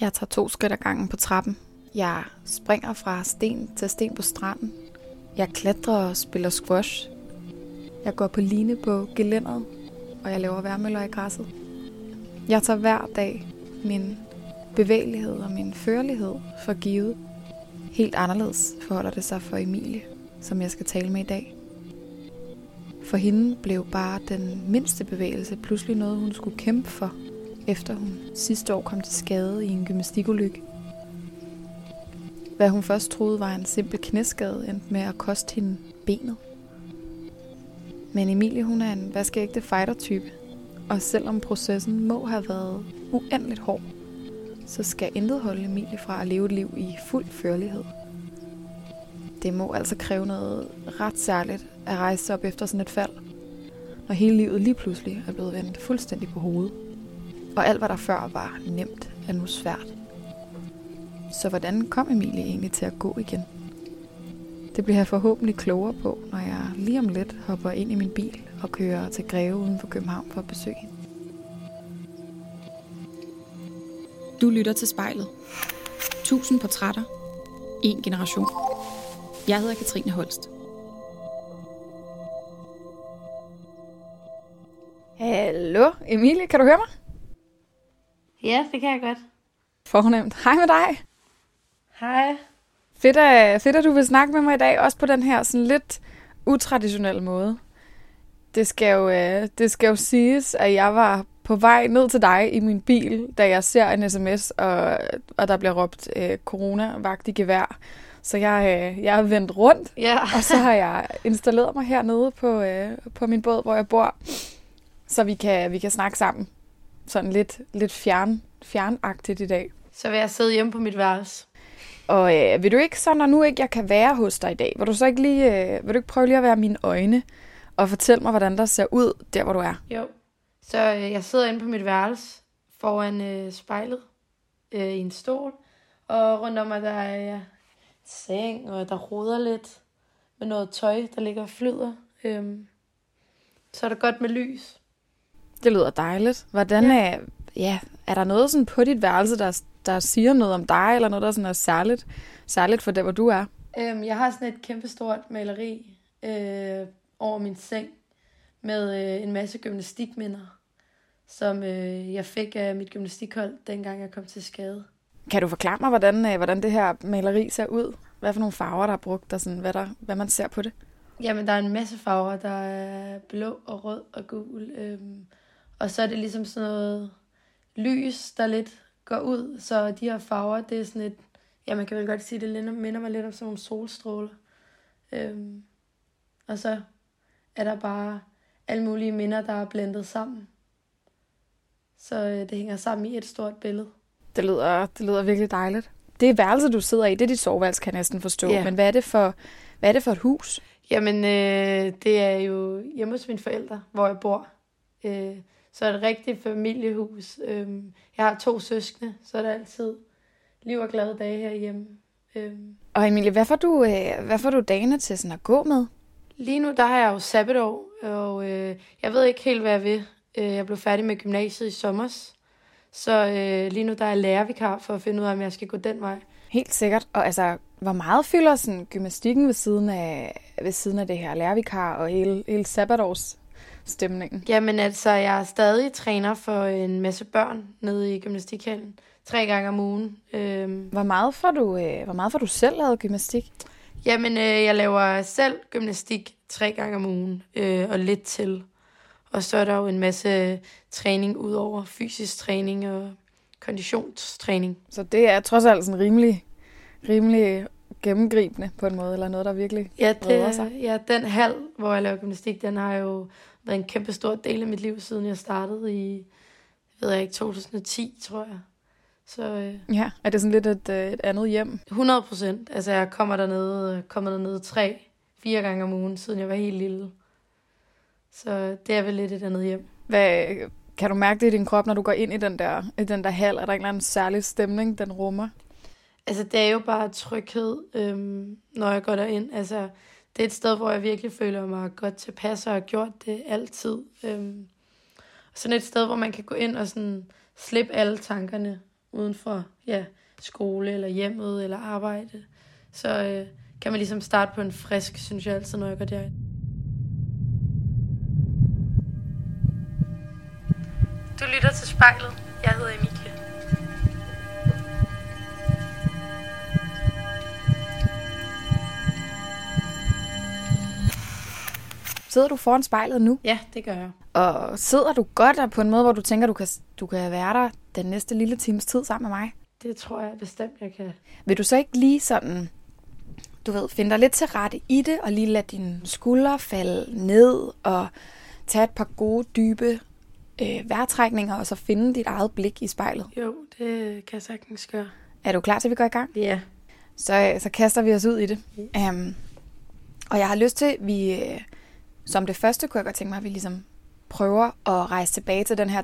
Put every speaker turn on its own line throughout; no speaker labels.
Jeg tager to skridt ad gangen på trappen. Jeg springer fra sten til sten på stranden. Jeg klatrer og spiller squash. Jeg går på line på gelænderet, og jeg laver værmøller i græsset. Jeg tager hver dag min bevægelighed og min førlighed for givet. Helt anderledes forholder det sig for Emilie, som jeg skal tale med i dag. For hende blev bare den mindste bevægelse pludselig noget, hun skulle kæmpe for, efter hun sidste år kom til skade i en gymnastikulykke. Hvad hun først troede var en simpel knæskade, endte med at koste hende benet. Men Emilie, hun er en vaskeægte fighter-type, og selvom processen må have været uendeligt hård, så skal intet holde Emilie fra at leve et liv i fuld førlighed. Det må altså kræve noget ret særligt at rejse sig op efter sådan et fald, når hele livet lige pludselig er blevet vendt fuldstændig på hovedet. Og alt, hvad der før var nemt, er nu svært. Så hvordan kom Emilie egentlig til at gå igen? Det bliver jeg forhåbentlig klogere på, når jeg lige om lidt hopper ind i min bil og kører til Greve uden for København for at besøge hende.
Du lytter til spejlet. Tusind portrætter. En generation. Jeg hedder Katrine Holst.
Hallo, Emilie, kan du høre mig?
Ja, det kan jeg godt.
Fornemt. Hej med dig.
Hej.
Fedt at, fedt, at du vil snakke med mig i dag, også på den her sådan lidt utraditionelle måde. Det skal, jo, øh, det skal jo siges, at jeg var på vej ned til dig i min bil, da jeg ser en sms, og, og der bliver råbt øh, corona-vagt i gevær. Så jeg, øh, jeg er vendt rundt,
Ja.
og så har jeg installeret mig hernede på, øh, på min båd, hvor jeg bor, så vi kan, vi kan snakke sammen. Sådan lidt, lidt fjern, fjernagtigt i dag.
Så vil jeg sidde hjemme på mit værelse.
Og øh, vil du ikke så, når nu ikke jeg kan være hos dig i dag, vil du så ikke lige, øh, vil du ikke prøve lige at være mine øjne og fortælle mig, hvordan der ser ud der, hvor du er?
Jo. Så øh, jeg sidder inde på mit værelse foran øh, spejlet øh, i en stol. Og rundt om mig, der er øh, seng, og der roder lidt med noget tøj, der ligger og flyder. Øhm, så er der godt med lys.
Det lyder dejligt. Hvordan ja. er, ja, er der noget sådan på dit værelse, der, der siger noget om dig, eller noget, der sådan er særligt, særligt for der, hvor du er?
Øhm, jeg har sådan et kæmpestort maleri øh, over min seng med øh, en masse gymnastikminder, som øh, jeg fik af mit gymnastikhold, dengang jeg kom til skade.
Kan du forklare mig, hvordan, øh, hvordan det her maleri ser ud? Hvad for nogle farver, der er brugt, og sådan, hvad, der, hvad man ser på det?
Jamen, der er en masse farver. Der er blå og rød og gul. Øhm, og så er det ligesom sådan noget lys, der lidt går ud. Så de her farver, det er sådan et... Ja, man kan vel godt sige, det minder- mig lidt om sådan nogle solstråler. Øhm, og så er der bare alle mulige minder, der er blendet sammen. Så øh, det hænger sammen i et stort billede.
Det lyder, det lyder virkelig dejligt. Det værelse, du sidder i, det er dit soveværelse, kan jeg næsten forstå.
Ja.
Men hvad er, det for, hvad er det for et hus?
Jamen, øh, det er jo hjemme hos mine forældre, hvor jeg bor. Øh, så er det et rigtigt familiehus. Øh, jeg har to søskende, så er der altid liv og glade dage herhjemme. Øh,
Og Emilie, hvad får du, øh, hvad får du dagene til sådan at gå med?
lige nu, der har jeg jo sabbatår, og øh, jeg ved ikke helt, hvad jeg vil. Øh, jeg blev færdig med gymnasiet i sommer, så øh, lige nu der er jeg lærervikar for at finde ud af, om jeg skal gå den vej.
Helt sikkert. Og altså, hvor meget fylder sådan gymnastikken ved siden af, ved siden af det her lærervikar og hele, hele sabbatårs stemningen?
Jamen altså, jeg er stadig træner for en masse børn nede i gymnastikhallen. Tre gange om ugen. Øhm,
Hvor meget får du, øh, hvor meget får du selv lavet gymnastik?
Jamen, øh, jeg laver selv gymnastik tre gange om ugen, øh, og lidt til. Og så er der jo en masse træning ud over fysisk træning og konditionstræning.
Så det er trods alt sådan rimelig, rimelig gennemgribende på en måde, eller noget, der virkelig
Ja, det,
sig.
ja, den hal, hvor jeg laver gymnastik, den har jo været en kæmpe stor del af mit liv, siden jeg startede i, ved jeg ikke, 2010, tror jeg. Så øh,
Ja, er det sådan lidt et, øh, et andet hjem?
100 procent. Altså, jeg kommer dernede, kommer dernede tre, fire gange om ugen, siden jeg var helt lille. Så det er vel lidt et andet hjem.
Hvad, kan du mærke det i din krop, når du går ind i den der, i den der hal? Er der en eller anden særlig stemning, den rummer?
Altså, det er jo bare tryghed, øhm, når jeg går derind. Altså, det er et sted, hvor jeg virkelig føler mig godt tilpas, og har gjort det altid. Øhm, sådan et sted, hvor man kan gå ind og sådan slippe alle tankerne. uden for ja, skole eller hjemmet eller arbejde. Så øh, kan man ligesom starte på en frisk, synes jeg altid, når jeg går derind. Du lytter til spejlet. Jeg hedder Emil.
Sidder du foran spejlet nu?
Ja, det gør jeg.
Og sidder du godt der på en måde, hvor du tænker, du kan, du kan være der den næste lille times tid sammen med mig?
Det tror jeg bestemt, jeg kan.
Vil du så ikke lige sådan, du ved, finde dig lidt til rette i det, og lige lade dine skuldre falde ned, og tage et par gode, dybe øh, vejrtrækninger, og så finde dit eget blik i spejlet?
Jo, det kan jeg sagtens gøre.
Er du klar til, at vi går i gang?
Ja.
Så, så kaster vi os ud i det. Um, og jeg har lyst til, at vi øh, som det første kunne jeg godt tænke mig, at vi ligesom prøver at rejse tilbage til den her,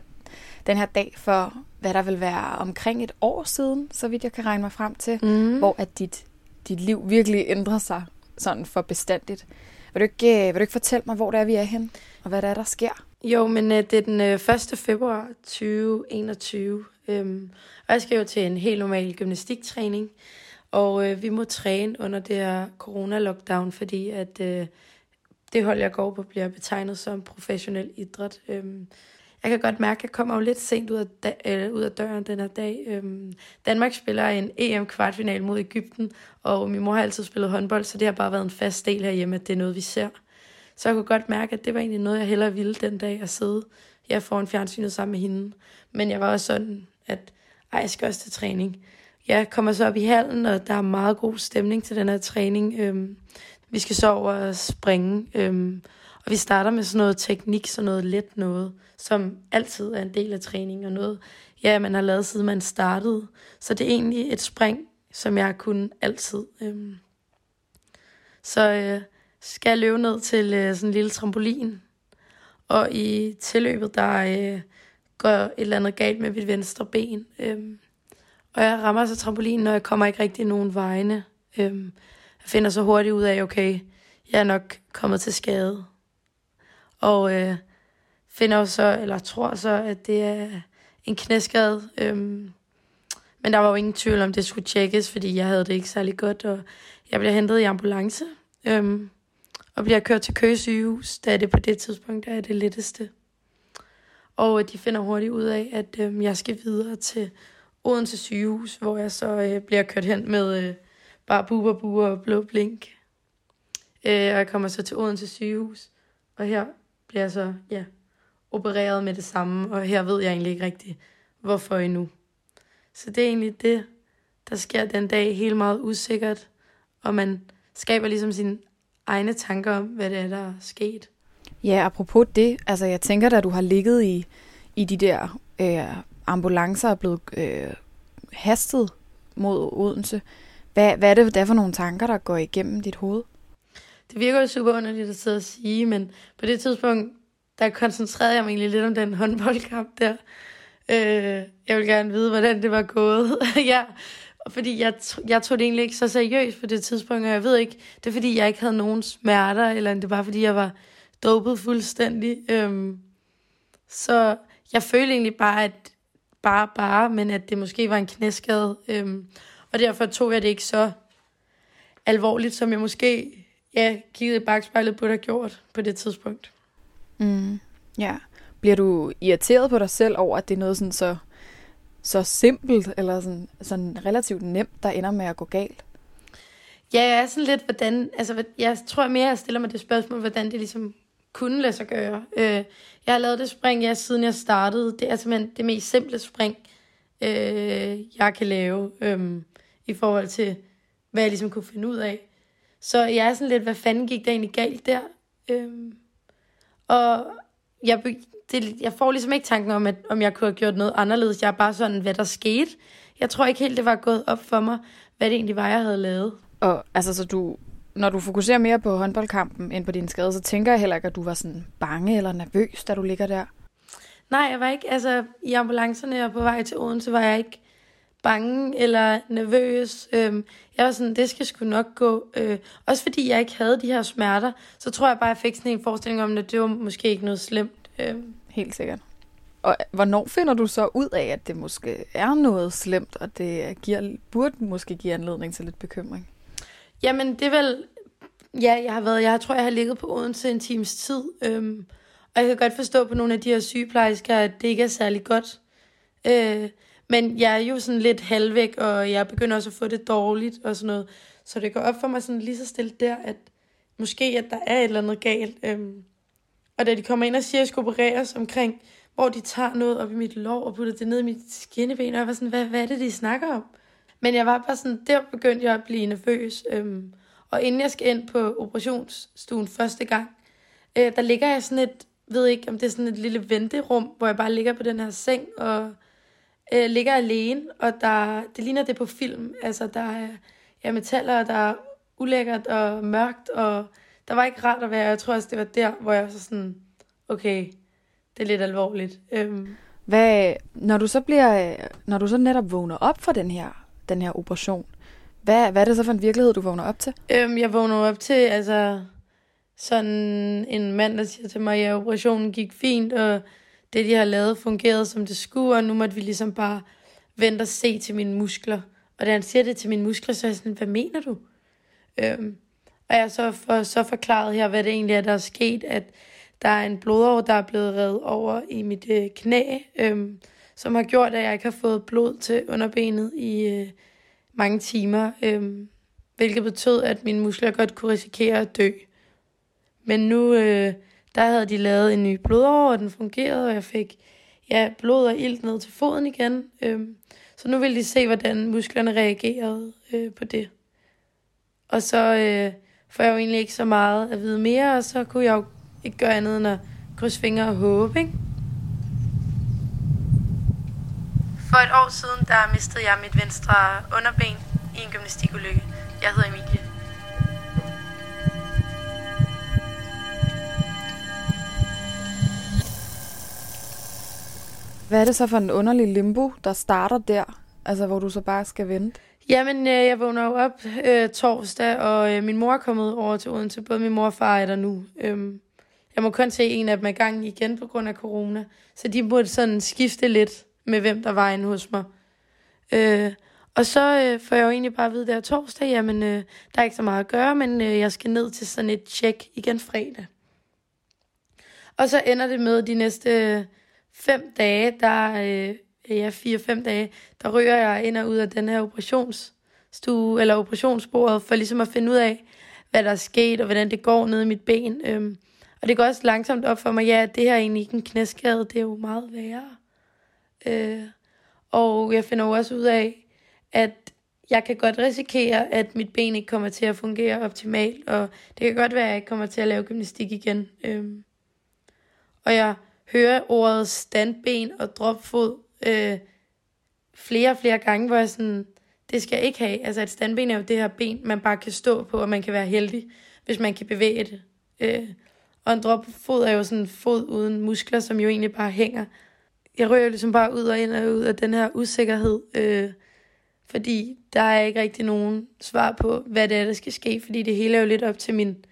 den her dag for, hvad der vil være omkring et år siden, så vidt jeg kan regne mig frem til,
Mm.
hvor at dit, dit liv virkelig ændrer sig sådan for bestandigt. Vil du, ikke, øh, vil du ikke fortælle mig, hvor det er, vi er hen, og hvad der er, der sker?
Jo, men øh, det er den øh, 1. februar 2021, øhm, og jeg skal jo til en helt normal gymnastiktræning, og øh, vi må træne under det her corona-lockdown, fordi at øh, det hold, jeg går på, bliver betegnet som professionel idræt. Øhm, jeg kan godt mærke, at jeg kommer jo lidt sent ud af, da- øh, ud af døren den her dag. Øhm, Danmark spiller en EM-kvartfinal mod Ægypten, og min mor har altid spillet håndbold, så det har bare været en fast del herhjemme, at det er noget, vi ser. Så jeg kunne godt mærke, at det var egentlig noget, jeg hellere ville den dag at sidde her foran fjernsynet sammen med hende. Men jeg var også sådan, at ej, jeg skal også til træning. Jeg kommer så op i hallen, og der er meget god stemning til den her træning. Øhm, vi skal så over og springe, øhm, og vi starter med sådan noget teknik, sådan noget let noget, som altid er en del af træningen, og noget, ja, man har lavet siden man startede. Så det er egentlig et spring, som jeg har kunnet altid. Øhm. Så øh, skal jeg løbe ned til øh, sådan en lille trampolin, og i tilløbet, der øh, går et eller andet galt med mit venstre ben. Øhm. Og jeg rammer så trampolinen, og jeg kommer ikke rigtig nogen vegne. Øhm. Jeg finder så hurtigt ud af, okay, jeg er nok kommet til skade. Og øh, finder så, eller tror så, at det er en knæskade. Øhm, men der var jo ingen tvivl om, det skulle tjekkes, fordi jeg havde det ikke særlig godt, og jeg bliver hentet i ambulance, øhm, og bliver kørt til Køge sygehus, da det på det tidspunkt er det letteste. Og øh, de finder hurtigt ud af, at øhm, jeg skal videre til Odense sygehus, hvor jeg så øh, bliver kørt hen med øh, bare buber, buber og blå blink. Øh, og jeg kommer så til Odense sygehus, og her bliver jeg så, ja, opereret med det samme, og her ved jeg egentlig ikke rigtig, hvorfor endnu. Så det er egentlig det, der sker den dag, helt meget usikkert, og man skaber ligesom sine egne tanker om, hvad det er, der er sket.
Ja, apropos det, altså jeg tænker, da du har ligget i, i de der øh, ambulancer og blevet øh, hastet mod Odense, hvad, hvad er det der for nogle tanker, der går igennem dit hoved?
Det virker jo super underligt at sidde og sige, men på det tidspunkt, der koncentrerede jeg mig egentlig lidt om den håndboldkamp der. Øh, jeg vil gerne vide, hvordan det var gået. ja, fordi jeg, jeg tog det egentlig ikke så seriøst på det tidspunkt, og jeg ved ikke, det er fordi, jeg ikke havde nogen smerter, eller det var fordi, jeg var dopet fuldstændig. Øhm, så jeg følte egentlig bare, at bare, bare, men at det måske var en knæskade. Øhm, og derfor tog jeg det ikke så alvorligt, som jeg måske ja, kiggede i bagspejlet burde have gjort på det tidspunkt.
Mm, ja. Bliver du irriteret på dig selv over, at det er noget sådan så, så simpelt, eller sådan, sådan relativt nemt, der ender med at gå galt?
Ja, jeg er sådan lidt, hvordan, altså jeg tror mere, jeg stiller mig det spørgsmål, hvordan det ligesom kunne lade sig gøre. Øh, jeg har lavet det spring, ja, siden jeg startede. Det er simpelthen det mest simple spring, øh, jeg kan lave, øh, i forhold til, hvad jeg ligesom kunne finde ud af. Så jeg er sådan lidt, hvad fanden gik der egentlig galt der? Øh, og jeg, det, jeg får ligesom ikke tanken om, at, om jeg kunne have gjort noget anderledes. Jeg er bare sådan, hvad der skete. Jeg tror ikke helt, det var gået op for mig, hvad det egentlig var, jeg havde lavet.
Og altså, så du, når du fokuserer mere på håndboldkampen end på din skade, så tænker jeg heller ikke, at du var sådan bange eller nervøs, da du ligger der.
Nej, jeg var ikke, altså i ambulancerne og på vej til Odense, var jeg ikke bange eller nervøs. Øhm, jeg var sådan, det skal sgu nok gå. Øh, også fordi jeg ikke havde de her smerter, så tror jeg bare, jeg fik sådan en forestilling om, at det var måske ikke noget slemt. Øh.
Helt sikkert. Og hvornår finder du så ud af, at det måske er noget slemt, og det giver, burde måske give anledning til lidt bekymring?
Jamen, det er vel... Ja, jeg har været... Jeg tror, jeg har ligget på Odense en times tid. Øhm, og jeg kan godt forstå på nogle af de her sygeplejersker, at det ikke er særlig godt. Øh, men jeg er jo sådan lidt halvvæk, og jeg begynder også at få det dårligt og sådan noget. Så det går op for mig sådan lige så stille der, at måske at der er et eller andet galt. Øhm, og da de kommer ind og siger, at jeg skal opereres omkring, hvor de tager noget op i mit lår og putter det ned i mit skinneben, og jeg var sådan, hvad, hvad er det, de snakker om? Men jeg var bare sådan, der begyndte jeg at blive nervøs. Øhm, og inden jeg skal ind på operationsstuen første gang, øh, der ligger jeg sådan et, ved ikke om det er sådan et lille venterum, hvor jeg bare ligger på den her seng og øh, ligger alene, og der, det ligner det på film. Altså, der er ja, metaller, der er ulækkert og mørkt, og der var ikke rart at være. Jeg tror også, det var der, hvor jeg så sådan, okay, det er lidt alvorligt. Øhm.
Hvad, når du så bliver, når du så netop vågner op for den her, den her operation, hvad, hvad er det så for en virkelighed, du vågner op til?
Øhm, jeg vågner op til, altså, sådan en mand, der siger til mig, at ja, operationen gik fint, og det, de har lavet, fungerede som det skulle, og nu måtte vi ligesom bare vente og se til mine muskler. Og da han siger det til mine muskler, så er jeg sådan, hvad mener du? Øhm, og jeg så for, så forklaret her, hvad det egentlig er, der er sket, at der er en blodår, der er blevet reddet over i mit øh, knæ, øhm, som har gjort, at jeg ikke har fået blod til underbenet i øh, mange timer, øhm, hvilket betød, at mine muskler godt kunne risikere at dø. Men nu, øh, der havde de lavet en ny blodår, og den fungerede, og jeg fik ja, blod og ilt ned til foden igen. Øhm, så nu vil de se, hvordan musklerne reagerede øh, på det. Og så øh, får jeg jo egentlig ikke så meget at vide mere, og så kunne jeg jo ikke gøre andet end at krydse fingre og håbe, ikke? For et år siden, der mistede jeg mit venstre underben i en gymnastikulykke. Jeg hedder Emilie.
Hvad er det så for en underlig limbo, der starter der? Altså, hvor du så bare skal vente?
Jamen, øh, jeg vågner jo op øh, torsdag, og øh, min mor er kommet over til Odense. Både min mor og far er der nu. Øhm, jeg må kun se en af dem i gang igen på grund af corona. Så de burde sådan skifte lidt med, hvem der var inde hos mig. Øh, og så øh, får jeg jo egentlig bare at vide der torsdag, jamen, øh, der er ikke så meget at gøre, men øh, jeg skal ned til sådan et tjek igen fredag. Og så ender det med de næste fem dage, der øh, ja, fire-fem dage, der ryger jeg ind og ud af den her operationsstue, eller operationsbordet, for ligesom at finde ud af, hvad der er sket, og hvordan det går ned i mit ben. Øhm, og det går også langsomt op for mig, ja, det her er egentlig ikke en knæskade, det er jo meget værre. Øh, og jeg finder jo også ud af, at jeg kan godt risikere, at mit ben ikke kommer til at fungere optimalt, og det kan godt være, at jeg ikke kommer til at lave gymnastik igen. Øhm, og jeg høre ordet standben og dropfod øh, flere og flere gange, hvor jeg sådan, det skal jeg ikke have. Altså et standben er jo det her ben, man bare kan stå på, og man kan være heldig, hvis man kan bevæge det. Øh, og en dropfod er jo sådan en fod uden muskler, som jo egentlig bare hænger. Jeg rører ligesom bare ud og ind og ud af den her usikkerhed, øh, fordi der er ikke rigtig nogen svar på, hvad det er, der skal ske, fordi det hele er jo lidt op til min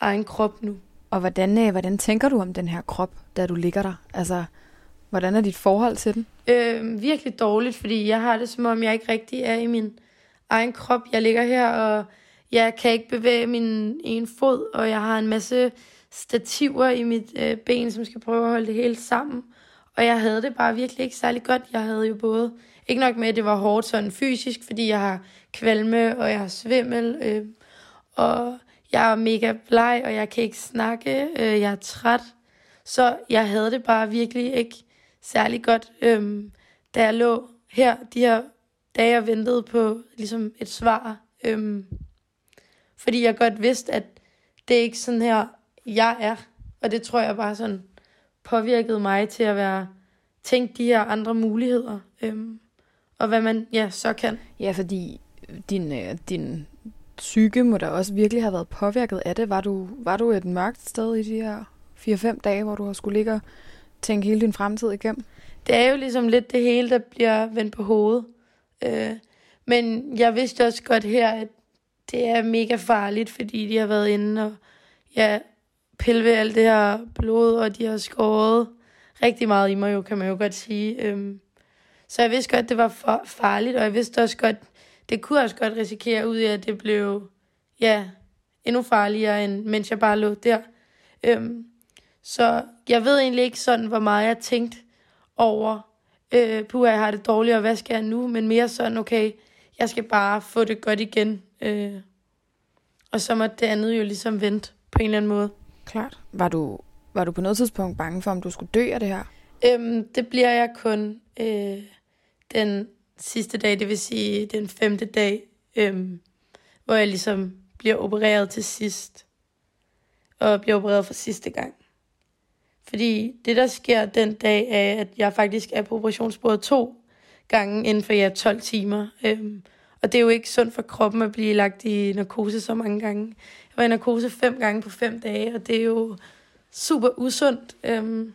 egen krop nu.
Og hvordan, øh, hvordan tænker du om den her krop, da du ligger der? Altså, hvordan er dit forhold til den?
Øh, virkelig dårligt, fordi jeg har det som om, jeg ikke rigtig er i min egen krop. Jeg ligger her, og jeg kan ikke bevæge min ene fod, og jeg har en masse stativer i mit øh, ben, som skal prøve at holde det hele sammen. Og jeg havde det bare virkelig ikke særlig godt. Jeg havde jo både, ikke nok med, at det var hårdt sådan fysisk, fordi jeg har kvalme, og jeg har svimmel, øh, og jeg er mega bleg, og jeg kan ikke snakke, øh, jeg er træt. Så jeg havde det bare virkelig ikke særlig godt, øh, da jeg lå her, de her dage, jeg ventede på ligesom et svar. Øh, fordi jeg godt vidste, at det er ikke sådan her, jeg er. Og det tror jeg bare sådan påvirkede mig til at være tænke de her andre muligheder. Øh, og hvad man ja, så kan.
Ja, fordi din, øh, din psyke må da også virkelig have været påvirket af det. Var du, var du et mørkt sted i de her 4-5 dage, hvor du har skulle ligge og tænke hele din fremtid igennem?
Det er jo ligesom lidt det hele, der bliver vendt på hovedet. Øh, men jeg vidste også godt her, at det er mega farligt, fordi de har været inde og ja, pille ved alt det her blod, og de har skåret rigtig meget i mig, jo, kan man jo godt sige. Øhm, så jeg vidste godt, det var farligt, og jeg vidste også godt, det kunne også godt risikere ud i, at det blev ja, endnu farligere, end mens jeg bare lå der. Øhm, så jeg ved egentlig ikke sådan, hvor meget jeg tænkte over, øh, puha, jeg har det dårligt, og hvad skal jeg nu? Men mere sådan, okay, jeg skal bare få det godt igen. Øh, og så må det andet jo ligesom vente på en eller anden måde.
Klart. Var du, var du på noget tidspunkt bange for, om du skulle dø af det her?
Øhm, det bliver jeg kun øh, den sidste dag, det vil sige den femte dag, øhm, hvor jeg ligesom bliver opereret til sidst. Og bliver opereret for sidste gang. Fordi det, der sker den dag, er, at jeg faktisk er på operationsbordet to gange inden for ja, 12 timer. Øhm, og det er jo ikke sundt for kroppen at blive lagt i narkose så mange gange. Jeg var i narkose fem gange på fem dage, og det er jo super usundt. Øhm,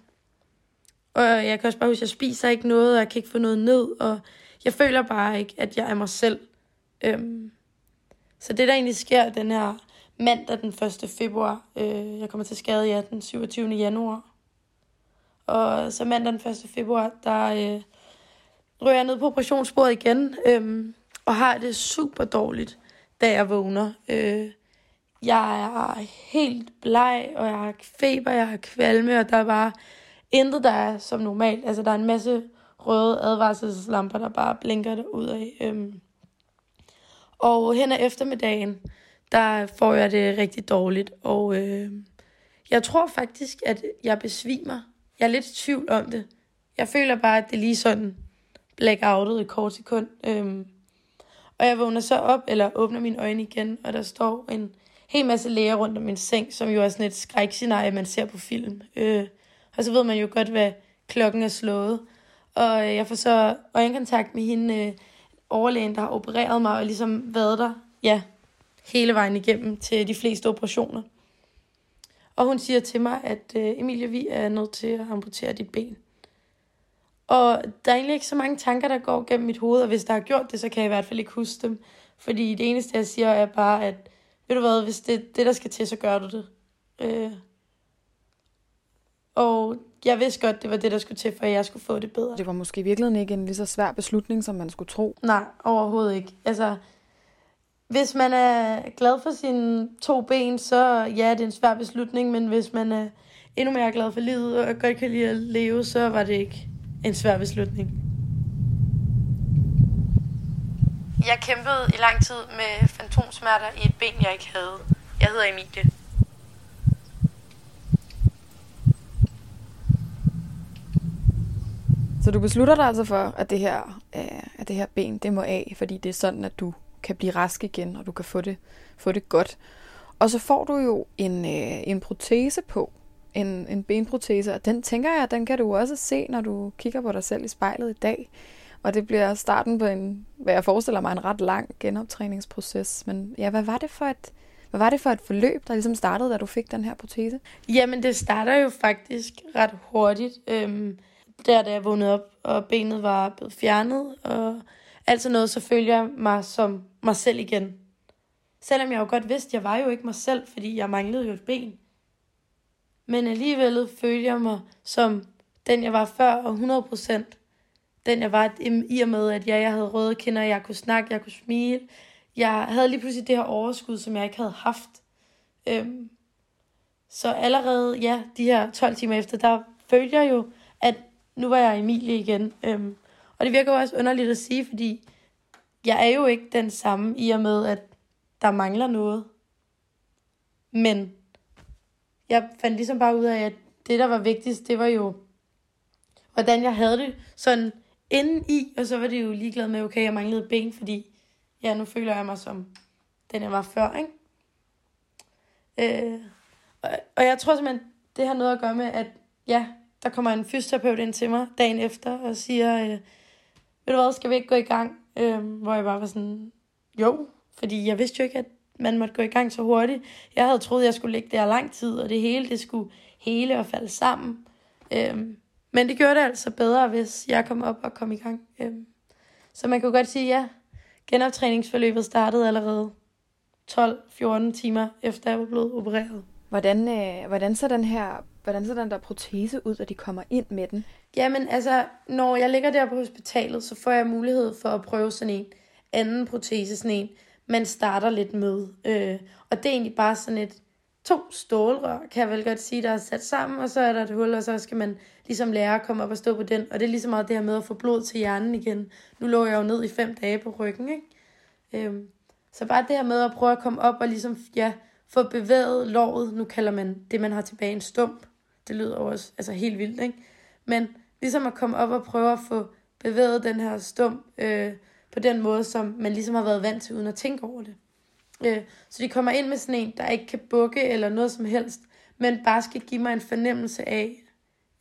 og jeg kan også bare huske, at jeg spiser ikke noget, og jeg kan ikke få noget ned, og jeg føler bare ikke, at jeg er mig selv. Øhm, så det, der egentlig sker den her mandag den 1. februar, øh, jeg kommer til skade ja, den 27. januar. Og så mandag den 1. februar, der øh, rører jeg ned på operationsbordet igen, øh, og har det super dårligt, da jeg vågner. Øh, jeg er helt bleg, og jeg har feber, jeg har kvalme, og der er bare intet, der er som normalt. Altså, der er en masse røde advarselslamper, der bare blinker ud af. Øhm. Og hen ad eftermiddagen, der får jeg det rigtig dårligt. Og øh, jeg tror faktisk, at jeg besvimer. Jeg er lidt i tvivl om det. Jeg føler bare, at det er lige sådan blackoutet i kort sekund. Øhm. Og jeg vågner så op, eller åbner mine øjne igen, og der står en hel masse læger rundt om min seng, som jo er sådan et skrækscenarie, man ser på film. Øh, og så ved man jo godt, hvad klokken er slået. Og øh, jeg får så øjenkontakt med hende, øh, overlægen, der har opereret mig, og ligesom været der, ja, hele vejen igennem til de fleste operationer. Og hun siger til mig, at øh, Emilie, vi er nødt til at amputere dit ben. Og der er egentlig ikke så mange tanker, der går gennem mit hoved, og hvis der har gjort det, så kan jeg i hvert fald ikke huske dem. Fordi det eneste, jeg siger, er bare, at ved du hvad, hvis det er det, der skal til, så gør du det. Øh. Og jeg vidste godt, det var det, der skulle til, for at jeg skulle få det bedre.
Det var måske i virkeligheden ikke en lige så svær beslutning, som man skulle tro.
Nej, overhovedet ikke. Altså, hvis man er glad for sine to ben, så ja, det er en svær beslutning, men hvis man er endnu mere glad for livet og godt kan lide at leve, så var det ikke en svær beslutning. Jeg kæmpede i lang tid med fantomsmerter i et ben, jeg ikke havde. Jeg hedder Emilie.
Så du beslutter dig altså for, at det her, øh, at det her ben, det må af, fordi det er sådan, at du kan blive rask igen, og du kan få det, få det godt. Og så får du jo en, øh, en protese på, en, en benprotese, og den tænker jeg, den kan du også se, når du kigger på dig selv i spejlet i dag. Og det bliver starten på en, hvad jeg forestiller mig, en ret lang genoptræningsproces. Men ja, hvad var det for et, hvad var det for et forløb, der ligesom startede, da du fik den her protese?
Jamen, det starter jo faktisk ret hurtigt. Øhm, der, da jeg vågnede op, og benet var blevet fjernet, og alt sådan noget, så følte jeg mig som mig selv igen. Selvom jeg jo godt vidste, jeg var jo ikke mig selv, fordi jeg manglede jo et ben. Men alligevel følte jeg mig som den, jeg var før, og 100 procent den, jeg var i og med, at jeg, jeg havde røde kinder, jeg kunne snakke, jeg kunne smile. Jeg havde lige pludselig det her overskud, som jeg ikke havde haft. Øhm, så allerede, ja, de her 12 timer efter, der følte jeg jo, nu var jeg Emilie igen. Øhm, og det virker jo også underligt at sige, fordi jeg er jo ikke den samme i og med, at der mangler noget. Men jeg fandt ligesom bare ud af, at det, der var vigtigst, det var jo, hvordan jeg havde det sådan inden i, og så var det jo ligeglad med, okay, jeg manglede ben, fordi ja, nu føler jeg mig som den, jeg var før, ikke? Øh, og, og jeg tror simpelthen, det har noget at gøre med, at ja, der kommer en fysioterapeut ind til mig dagen efter og siger, øh, ved du hvad, skal vi ikke gå i gang? Øh, hvor jeg bare var sådan, jo, fordi jeg vidste jo ikke, at man måtte gå i gang så hurtigt. Jeg havde troet, jeg skulle ligge der lang tid, og det hele, det skulle hele og falde sammen. Øh, men det gjorde det altså bedre, hvis jeg kom op og kom i gang. Øh, så man kunne godt sige, ja, genoptræningsforløbet startede allerede 12-14 timer efter jeg var blevet opereret.
Hvordan, øh, hvordan så den her hvordan ser den der protese ud, at de kommer ind med den?
Jamen, altså, når jeg ligger der på hospitalet, så får jeg mulighed for at prøve sådan en anden protese, sådan en, man starter lidt med. Øh, og det er egentlig bare sådan et to stålrør, kan jeg vel godt sige, der er sat sammen, og så er der et hul, og så skal man ligesom lære at komme op og stå på den. Og det er ligesom meget det her med at få blod til hjernen igen. Nu lå jeg jo ned i fem dage på ryggen, ikke? Øhm, så bare det her med at prøve at komme op og ligesom, ja, få bevæget låret. Nu kalder man det, man har tilbage, en stump. Det lyder også altså helt vildt, ikke? Men ligesom at komme op og prøve at få bevæget den her stum øh, på den måde, som man ligesom har været vant til, uden at tænke over det. Øh, så de kommer ind med sådan en, der ikke kan bukke eller noget som helst, men bare skal give mig en fornemmelse af,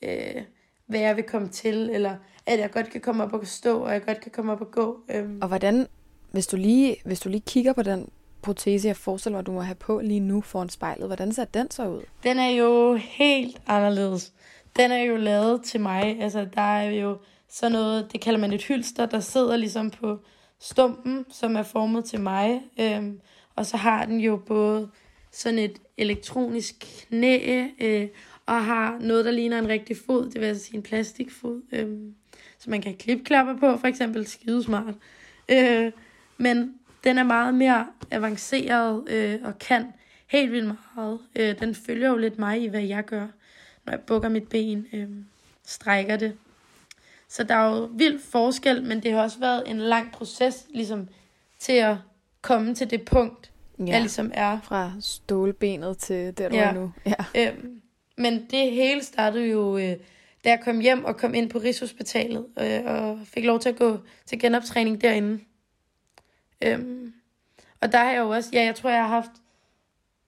øh, hvad jeg vil komme til, eller at jeg godt kan komme op og stå, og jeg godt kan komme op og gå. Øh.
Og hvordan, hvis du lige, hvis du lige kigger på den protese, jeg forestiller mig, du må have på lige nu foran spejlet, hvordan ser den så ud?
Den er jo helt anderledes. Den er jo lavet til mig. Altså, der er jo sådan noget, det kalder man et hylster, der sidder ligesom på stumpen, som er formet til mig. Øhm, og så har den jo både sådan et elektronisk knæ, øh, og har noget, der ligner en rigtig fod, det vil altså sige en plastikfod, øh, så man kan klipklapper på, for eksempel skidesmart. Øh, men den er meget mere avanceret øh, og kan helt vildt meget. Øh, den følger jo lidt mig i, hvad jeg gør, når jeg bukker mit ben, øh, strækker det. Så der er jo vild forskel, men det har også været en lang proces, ligesom til at komme til det punkt, ja. jeg ligesom er.
Fra stålbenet til der, du ja. er nu.
Ja. Øhm, men det hele startede jo, øh, da jeg kom hjem og kom ind på Rigshospitalet, øh, og fik lov til at gå til genoptræning derinde. Øhm, og der har jeg jo også, ja, jeg tror, jeg har haft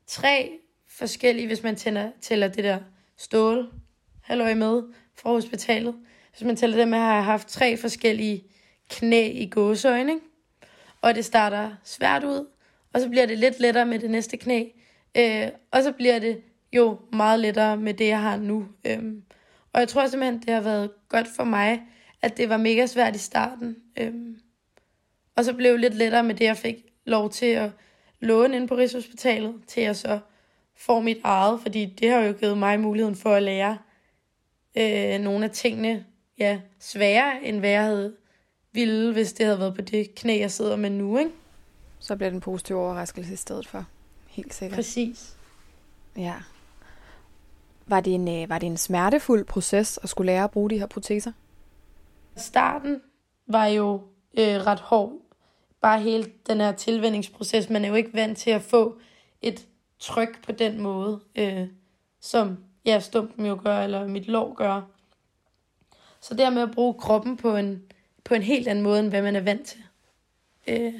tre forskellige, hvis man tæller, tæller det der stål, halløj med, fra hospitalet. Hvis man tæller det med, har jeg haft tre forskellige knæ i gåsøjne, ikke? og det starter svært ud, og så bliver det lidt lettere med det næste knæ, øh, og så bliver det jo meget lettere med det, jeg har nu. Øhm, og jeg tror simpelthen, det har været godt for mig, at det var mega svært i starten. Øhm, og så blev det lidt lettere med det, jeg fik lov til at låne ind på Rigshospitalet, til jeg så får mit eget, fordi det har jo givet mig muligheden for at lære øh, nogle af tingene ja, sværere, end hvad jeg havde ville, hvis det havde været på det knæ, jeg sidder med nu, ikke?
Så bliver det en positiv overraskelse i stedet for. Helt sikkert.
Præcis.
Ja. Var det, en, øh, var det en smertefuld proces at skulle lære at bruge de her proteser?
Starten var jo øh, ret hård. Bare hele den her tilvændingsproces. Man er jo ikke vant til at få et tryk på den måde, øh, som ja, stumpen jo gør, eller mit lår gør. Så dermed at bruge kroppen på en på en helt anden måde, end hvad man er vant til. Øh,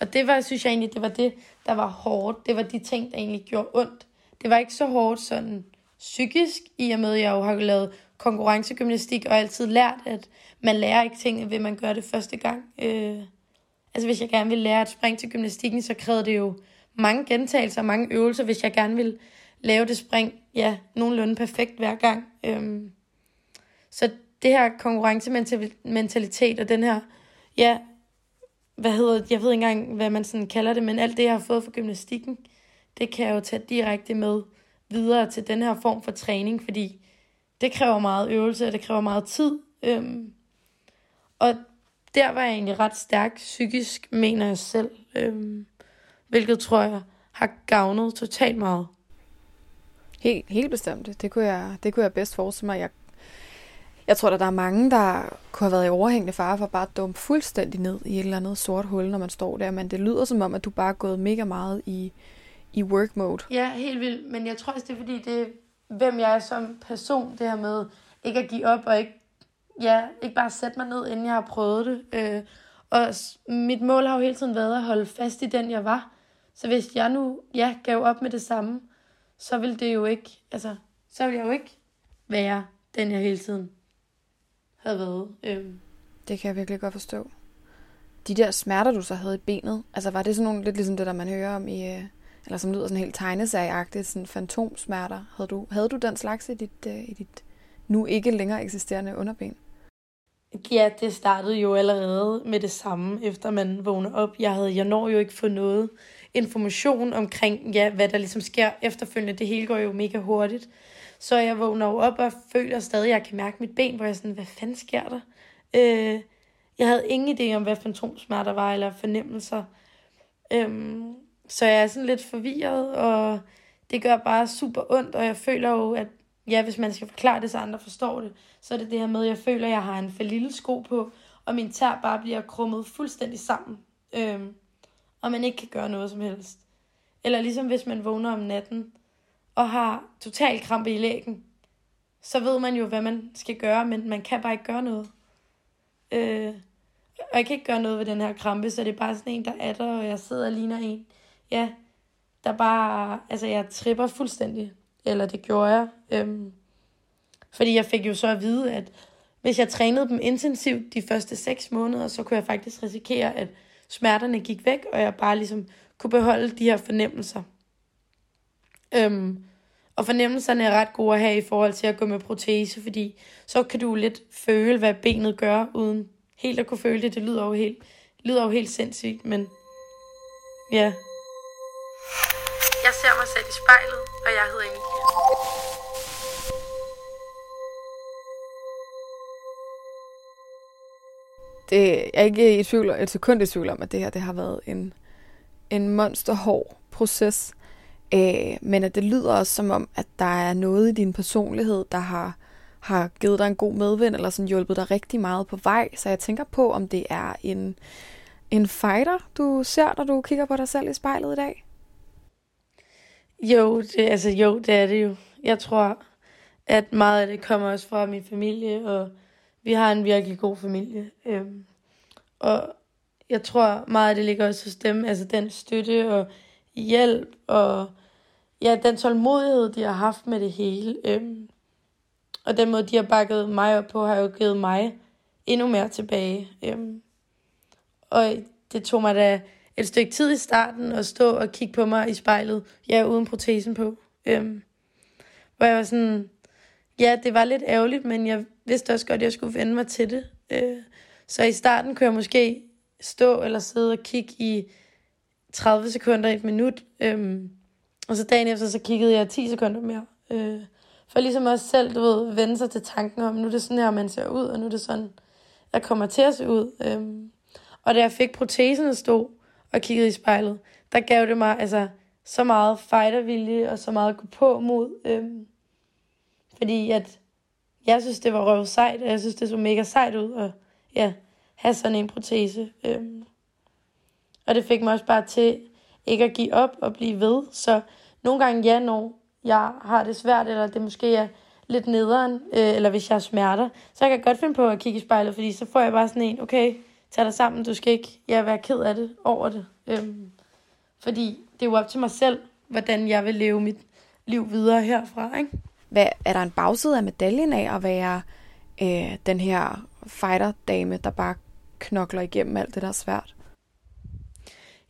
og det var, synes jeg egentlig, det var det, der var hårdt. Det var de ting, der egentlig gjorde ondt. Det var ikke så hårdt sådan psykisk, i og med, at jeg jo har lavet konkurrencegymnastik og altid lært, at man lærer ikke tingene, ved man gør det første gang. Øh, altså hvis jeg gerne ville lære at springe til gymnastikken, så krævede det jo mange gentagelser og mange øvelser, hvis jeg gerne ville lave det spring, ja, nogenlunde perfekt hver gang. Øhm, så det her konkurrencementalitet og den her, ja, hvad hedder det, jeg ved ikke engang, hvad man sådan kalder det, men alt det, jeg har fået fra gymnastikken, det kan jeg jo tage direkte med videre til den her form for træning, fordi det kræver meget øvelse, og det kræver meget tid. Øhm, og der var jeg egentlig ret stærk psykisk, mener jeg selv, øhm, hvilket tror jeg har gavnet totalt meget.
Helt, helt bestemt. Det kunne, jeg, det kunne jeg bedst forestille mig. Jeg jeg tror, at der er mange, der kunne have været i overhængende fare for bare at dumpe fuldstændig ned i et eller andet sort hul, når man står der. Men det lyder som om, at du bare er gået mega meget i, i work mode.
Ja, helt vildt. Men jeg tror også, det er fordi, det er, hvem jeg er som person, det her med ikke at give op og ikke, ja, ikke bare sætte mig ned, inden jeg har prøvet det. Øh, og mit mål har jo hele tiden været at holde fast i den, jeg var. Så hvis jeg nu ja, gav op med det samme, så vil det jo ikke, altså, så vil jeg jo ikke være den, jeg hele tiden havde været. Øh.
Det kan jeg virkelig godt forstå. De der smerter, du så havde i benet, altså var det sådan nogle, lidt ligesom det, der man hører om i, øh, eller som lyder sådan helt tegneserieagtigt, sådan fantomsmerter. Havde du, havde du den slags i dit, øh, i dit nu ikke længere eksisterende underben?
Ja, det startede jo allerede med det samme, efter man vågner op. Jeg havde, jeg når jo ikke få noget information omkring, ja, hvad der ligesom sker efterfølgende. Det hele går jo mega hurtigt. Så jeg vågner jo op og føler stadig, at jeg kan mærke mit ben, hvor jeg er sådan, hvad fanden sker der? Øh, jeg havde ingen idé om, hvad fantomsmerter var, eller fornemmelser. Øhm, så jeg er sådan lidt forvirret, og det gør bare super ondt, og jeg føler jo, at ja, hvis man skal forklare det, så andre forstår det, så er det det her med, at jeg føler, at jeg har en for lille sko på, og min tær bare bliver krummet fuldstændig sammen, øhm, og man ikke kan gøre noget som helst. Eller ligesom hvis man vågner om natten, og har total krampe i lægen, så ved man jo, hvad man skal gøre, men man kan bare ikke gøre noget. Øh, og jeg kan ikke gøre noget ved den her krampe, så det er bare sådan en, der er der, og jeg sidder og ligner en. Ja, der bare, altså jeg tripper fuldstændig. Eller det gjorde jeg. Øhm, fordi jeg fik jo så at vide, at hvis jeg trænede dem intensivt de første 6 måneder, så kunne jeg faktisk risikere, at smerterne gik væk, og jeg bare ligesom kunne beholde de her fornemmelser. Øhm, og fornemmelserne er ret gode at have i forhold til at gå med protese, fordi så kan du lidt føle, hvad benet gør, uden helt at kunne føle det. Det lyder jo helt, lyder jo helt sindssygt, men ja.
Jeg ser mig selv i spejlet, og jeg hedder Emilie.
Det, jeg er ikke i tvivl, et sekund i tvivl om, at det her det har været en, en monsterhård proces. Øh, men at det lyder også som om, at der er noget i din personlighed, der har, har givet dig en god medvind, eller sådan hjulpet dig rigtig meget på vej. Så jeg tænker på, om det er en, en fighter, du ser, når du kigger på dig selv i spejlet i dag.
Jo, det, altså jo, det er det jo. Jeg tror, at meget af det kommer også fra min familie, og vi har en virkelig god familie. Øhm, og jeg tror meget at det ligger også hos dem, altså den støtte og hjælp, og ja, den tålmodighed, de har haft med det hele. Øhm, og den måde, de har bakket mig op på, har jo givet mig endnu mere tilbage. Øhm, og det tog mig da et stykke tid i starten at stå og kigge på mig i spejlet, ja, uden protesen på. Øhm, hvor jeg var sådan, ja, det var lidt ærgerligt, men jeg vidste også godt, at jeg skulle vende mig til det. Øh, så i starten kunne jeg måske stå eller sidde og kigge i 30 sekunder, et minut. Øhm, og så dagen efter, så kiggede jeg 10 sekunder mere. Øh, for ligesom også selv, du ved, vende sig til tanken om, nu er det sådan her, man ser ud, og nu er det sådan, jeg kommer til at se ud. Øhm, og da jeg fik protesen at stå og kiggede i spejlet, der gav det mig altså så meget fightervilje og så meget gå på mod. Øhm, fordi at jeg synes, det var røv sejt, og jeg synes, det så mega sejt ud at ja, have sådan en protese. Øhm, og det fik mig også bare til ikke at give op og blive ved. Så nogle gange, ja, når jeg har det svært, eller det måske er lidt nederen, øh, eller hvis jeg har smerter, så jeg kan godt finde på at kigge i spejlet, fordi så får jeg bare sådan en, okay, tag dig sammen, du skal ikke ja, være ked af det over det. Øhm, fordi det er jo op til mig selv, hvordan jeg vil leve mit liv videre herfra, ikke?
Hvad, er der en bagside af medaljen af at være øh, den her fighter-dame, der bare knokler igennem alt det, der er svært?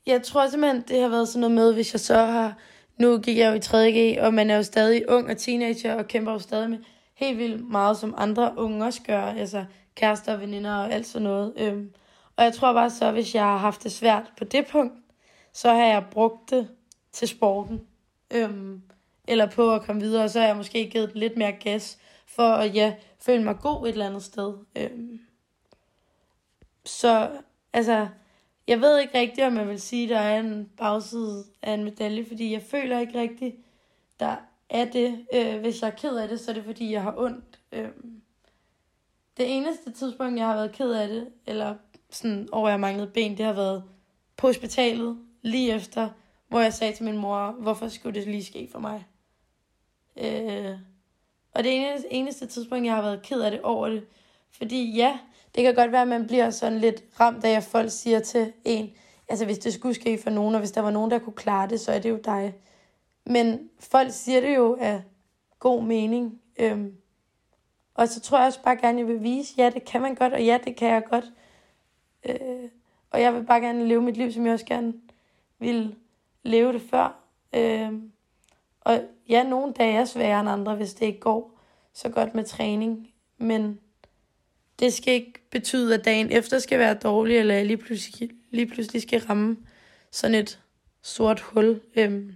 Jeg tror simpelthen, det har været sådan noget med, hvis jeg så har... Nu gik jeg jo i 3.G, og man er jo stadig ung og teenager, og kæmper jo stadig med helt vildt meget, som andre unge også gør. Altså kærester, veninder og alt sådan noget. Øhm, og jeg tror bare så, hvis jeg har haft det svært på det punkt, så har jeg brugt det til sporten. Øhm, eller på at komme videre, og så har jeg måske givet lidt mere gas, for at ja, føle mig god et eller andet sted. Øhm, så altså, jeg ved ikke rigtigt, om jeg vil sige, at der er en bagside af en medalje, fordi jeg føler ikke rigtigt, der er det. Øh, hvis jeg er ked af det, så er det fordi, jeg har ondt. Øh, det eneste tidspunkt, jeg har været ked af det, eller sådan over jeg manglede ben, det har været på hospitalet, lige efter, hvor jeg sagde til min mor, hvorfor skulle det lige ske for mig? Øh, og det eneste, eneste tidspunkt, jeg har været ked af det over det, fordi ja, det kan godt være, at man bliver sådan lidt ramt af, at folk siger til en, altså hvis det skulle ske for nogen, og hvis der var nogen, der kunne klare det, så er det jo dig. Men folk siger det jo af god mening. Øhm, og så tror jeg også bare gerne, at jeg vil vise, ja, det kan man godt, og ja, det kan jeg godt. Øh, og jeg vil bare gerne leve mit liv, som jeg også gerne vil leve det før. Øh, og ja, nogle dage er sværere end andre, hvis det ikke går så godt med træning. Men det skal ikke betyde, at dagen efter skal være dårlig, eller jeg lige pludselig, lige pludselig skal ramme sådan et sort hul. Øhm,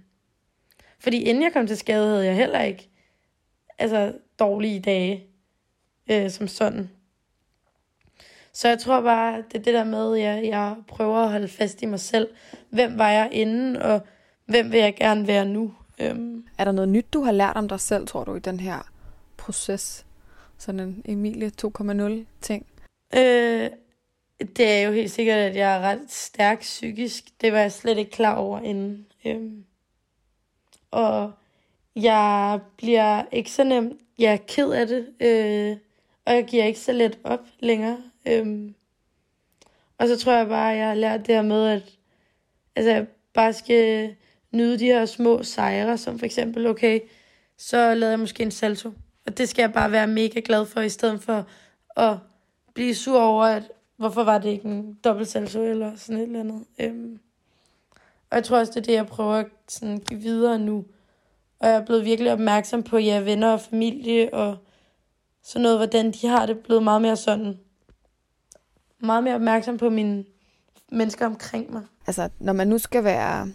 fordi inden jeg kom til skade, havde jeg heller ikke altså, dårlige dage øh, som sådan. Så jeg tror bare, det er det der med, at ja, jeg prøver at holde fast i mig selv. Hvem var jeg inden, og hvem vil jeg gerne være nu? Øhm.
Er der noget nyt, du har lært om dig selv, tror du, i den her proces? Sådan en Emilie 2.0 ting?
Øh, det er jo helt sikkert, at jeg er ret stærk psykisk. Det var jeg slet ikke klar over inden. Øhm. Og jeg bliver ikke så nemt, jeg er ked af det, øh, og jeg giver ikke så let op længere. Øhm. Og så tror jeg bare, at jeg har lært det her med, at altså, jeg bare skal nyde de her små sejre, som for eksempel, okay, så lavede jeg måske en salto. Og det skal jeg bare være mega glad for, i stedet for at blive sur over, at hvorfor var det ikke en dobbelt salto eller sådan et eller andet. Øhm. Og jeg tror også, det er det, jeg prøver at sådan, give videre nu. Og jeg er blevet virkelig opmærksom på, ja, venner og familie og sådan noget, hvordan de har det, blevet meget mere sådan, meget mere opmærksom på mine mennesker omkring mig.
Altså, når man nu skal være,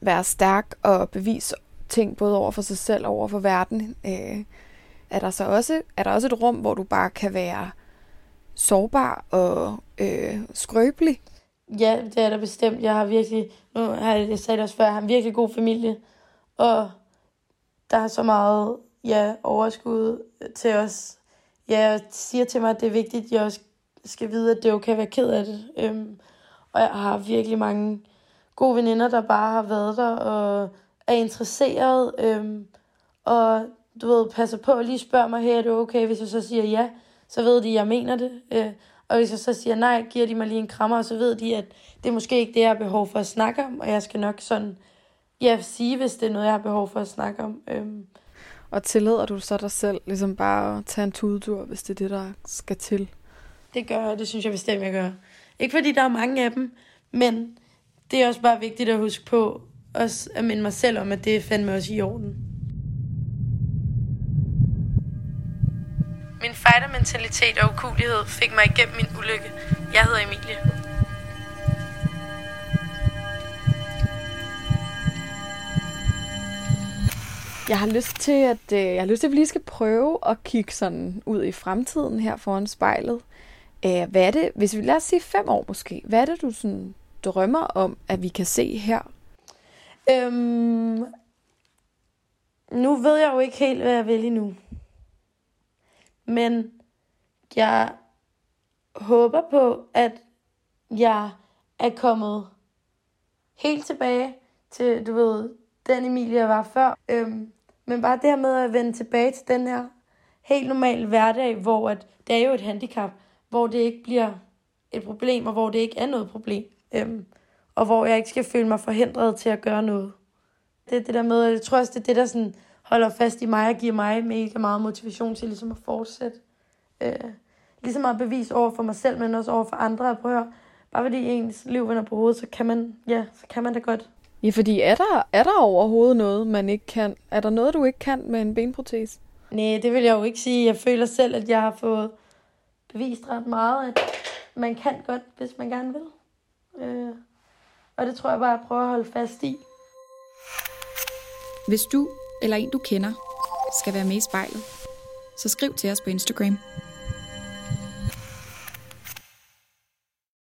være stærk og bevise ting både over for sig selv og over for verden, øh, er der så også, er der også et rum, hvor du bare kan være sårbar og øh, skrøbelig?
Ja, det er der bestemt. Jeg har virkelig, nu har jeg, jeg sagt det også før, jeg har en virkelig god familie, og der er så meget ja, overskud til os. Ja, jeg siger til mig, at det er vigtigt, at jeg også skal vide, at det er okay at være ked af det. Øhm, og jeg har virkelig mange gode veninder, der bare har været der og er interesseret. Øhm, og du ved, passer på at lige spørge mig, her er det okay, hvis jeg så siger ja, så ved de, at jeg mener det. Øh, og hvis jeg så siger nej, giver de mig lige en krammer, og så ved de, at det er måske ikke det, jeg har behov for at snakke om, og jeg skal nok sådan, ja, sige, hvis det er noget, jeg har behov for at snakke om. Øhm.
Og tillader du så dig selv ligesom bare at tage en tudetur, hvis det er det, der skal til?
Det gør jeg, det synes jeg bestemt, jeg gør. Ikke fordi der er mange af dem, men det er også bare vigtigt at huske på, også at minde mig selv om, at det er fandme også i orden.
Min fighter-mentalitet og ukulighed fik mig igennem min ulykke. Jeg hedder Emilie.
Jeg har lyst til, at øh, jeg har lyst til, at vi lige skal prøve at kigge sådan ud i fremtiden her foran spejlet. Æh, hvad er det, hvis vi lad os sige fem år måske, hvad er det, du sådan drømmer om, at vi kan se her?
Øhm, nu ved jeg jo ikke helt, hvad jeg vil endnu. Men jeg håber på, at jeg er kommet helt tilbage til, du ved, den Emilie, jeg var før. Øhm, men bare det her med at vende tilbage til den her helt normale hverdag, hvor at det er jo et handicap, hvor det ikke bliver et problem, og hvor det ikke er noget problem. Øhm, og hvor jeg ikke skal føle mig forhindret til at gøre noget. Det er det der med, at jeg tror også, det er det, der sådan holder fast i mig og giver mig mega meget motivation til ligesom at fortsætte. Øh, ligesom at bevise over for mig selv, men også over for andre. At prøve at, bare fordi ens liv vender på hovedet, så kan man, ja, så kan man det godt.
Ja, fordi er der, er der overhovedet noget, man ikke kan? Er der noget, du ikke kan med en benprotese?
Nej, det vil jeg jo ikke sige. Jeg føler selv, at jeg har fået bevist ret meget, at man kan godt, hvis man gerne vil. Øh, og det tror jeg bare, jeg prøver at holde fast i.
Hvis du eller en du kender skal være med i spejlet, så skriv til os på Instagram.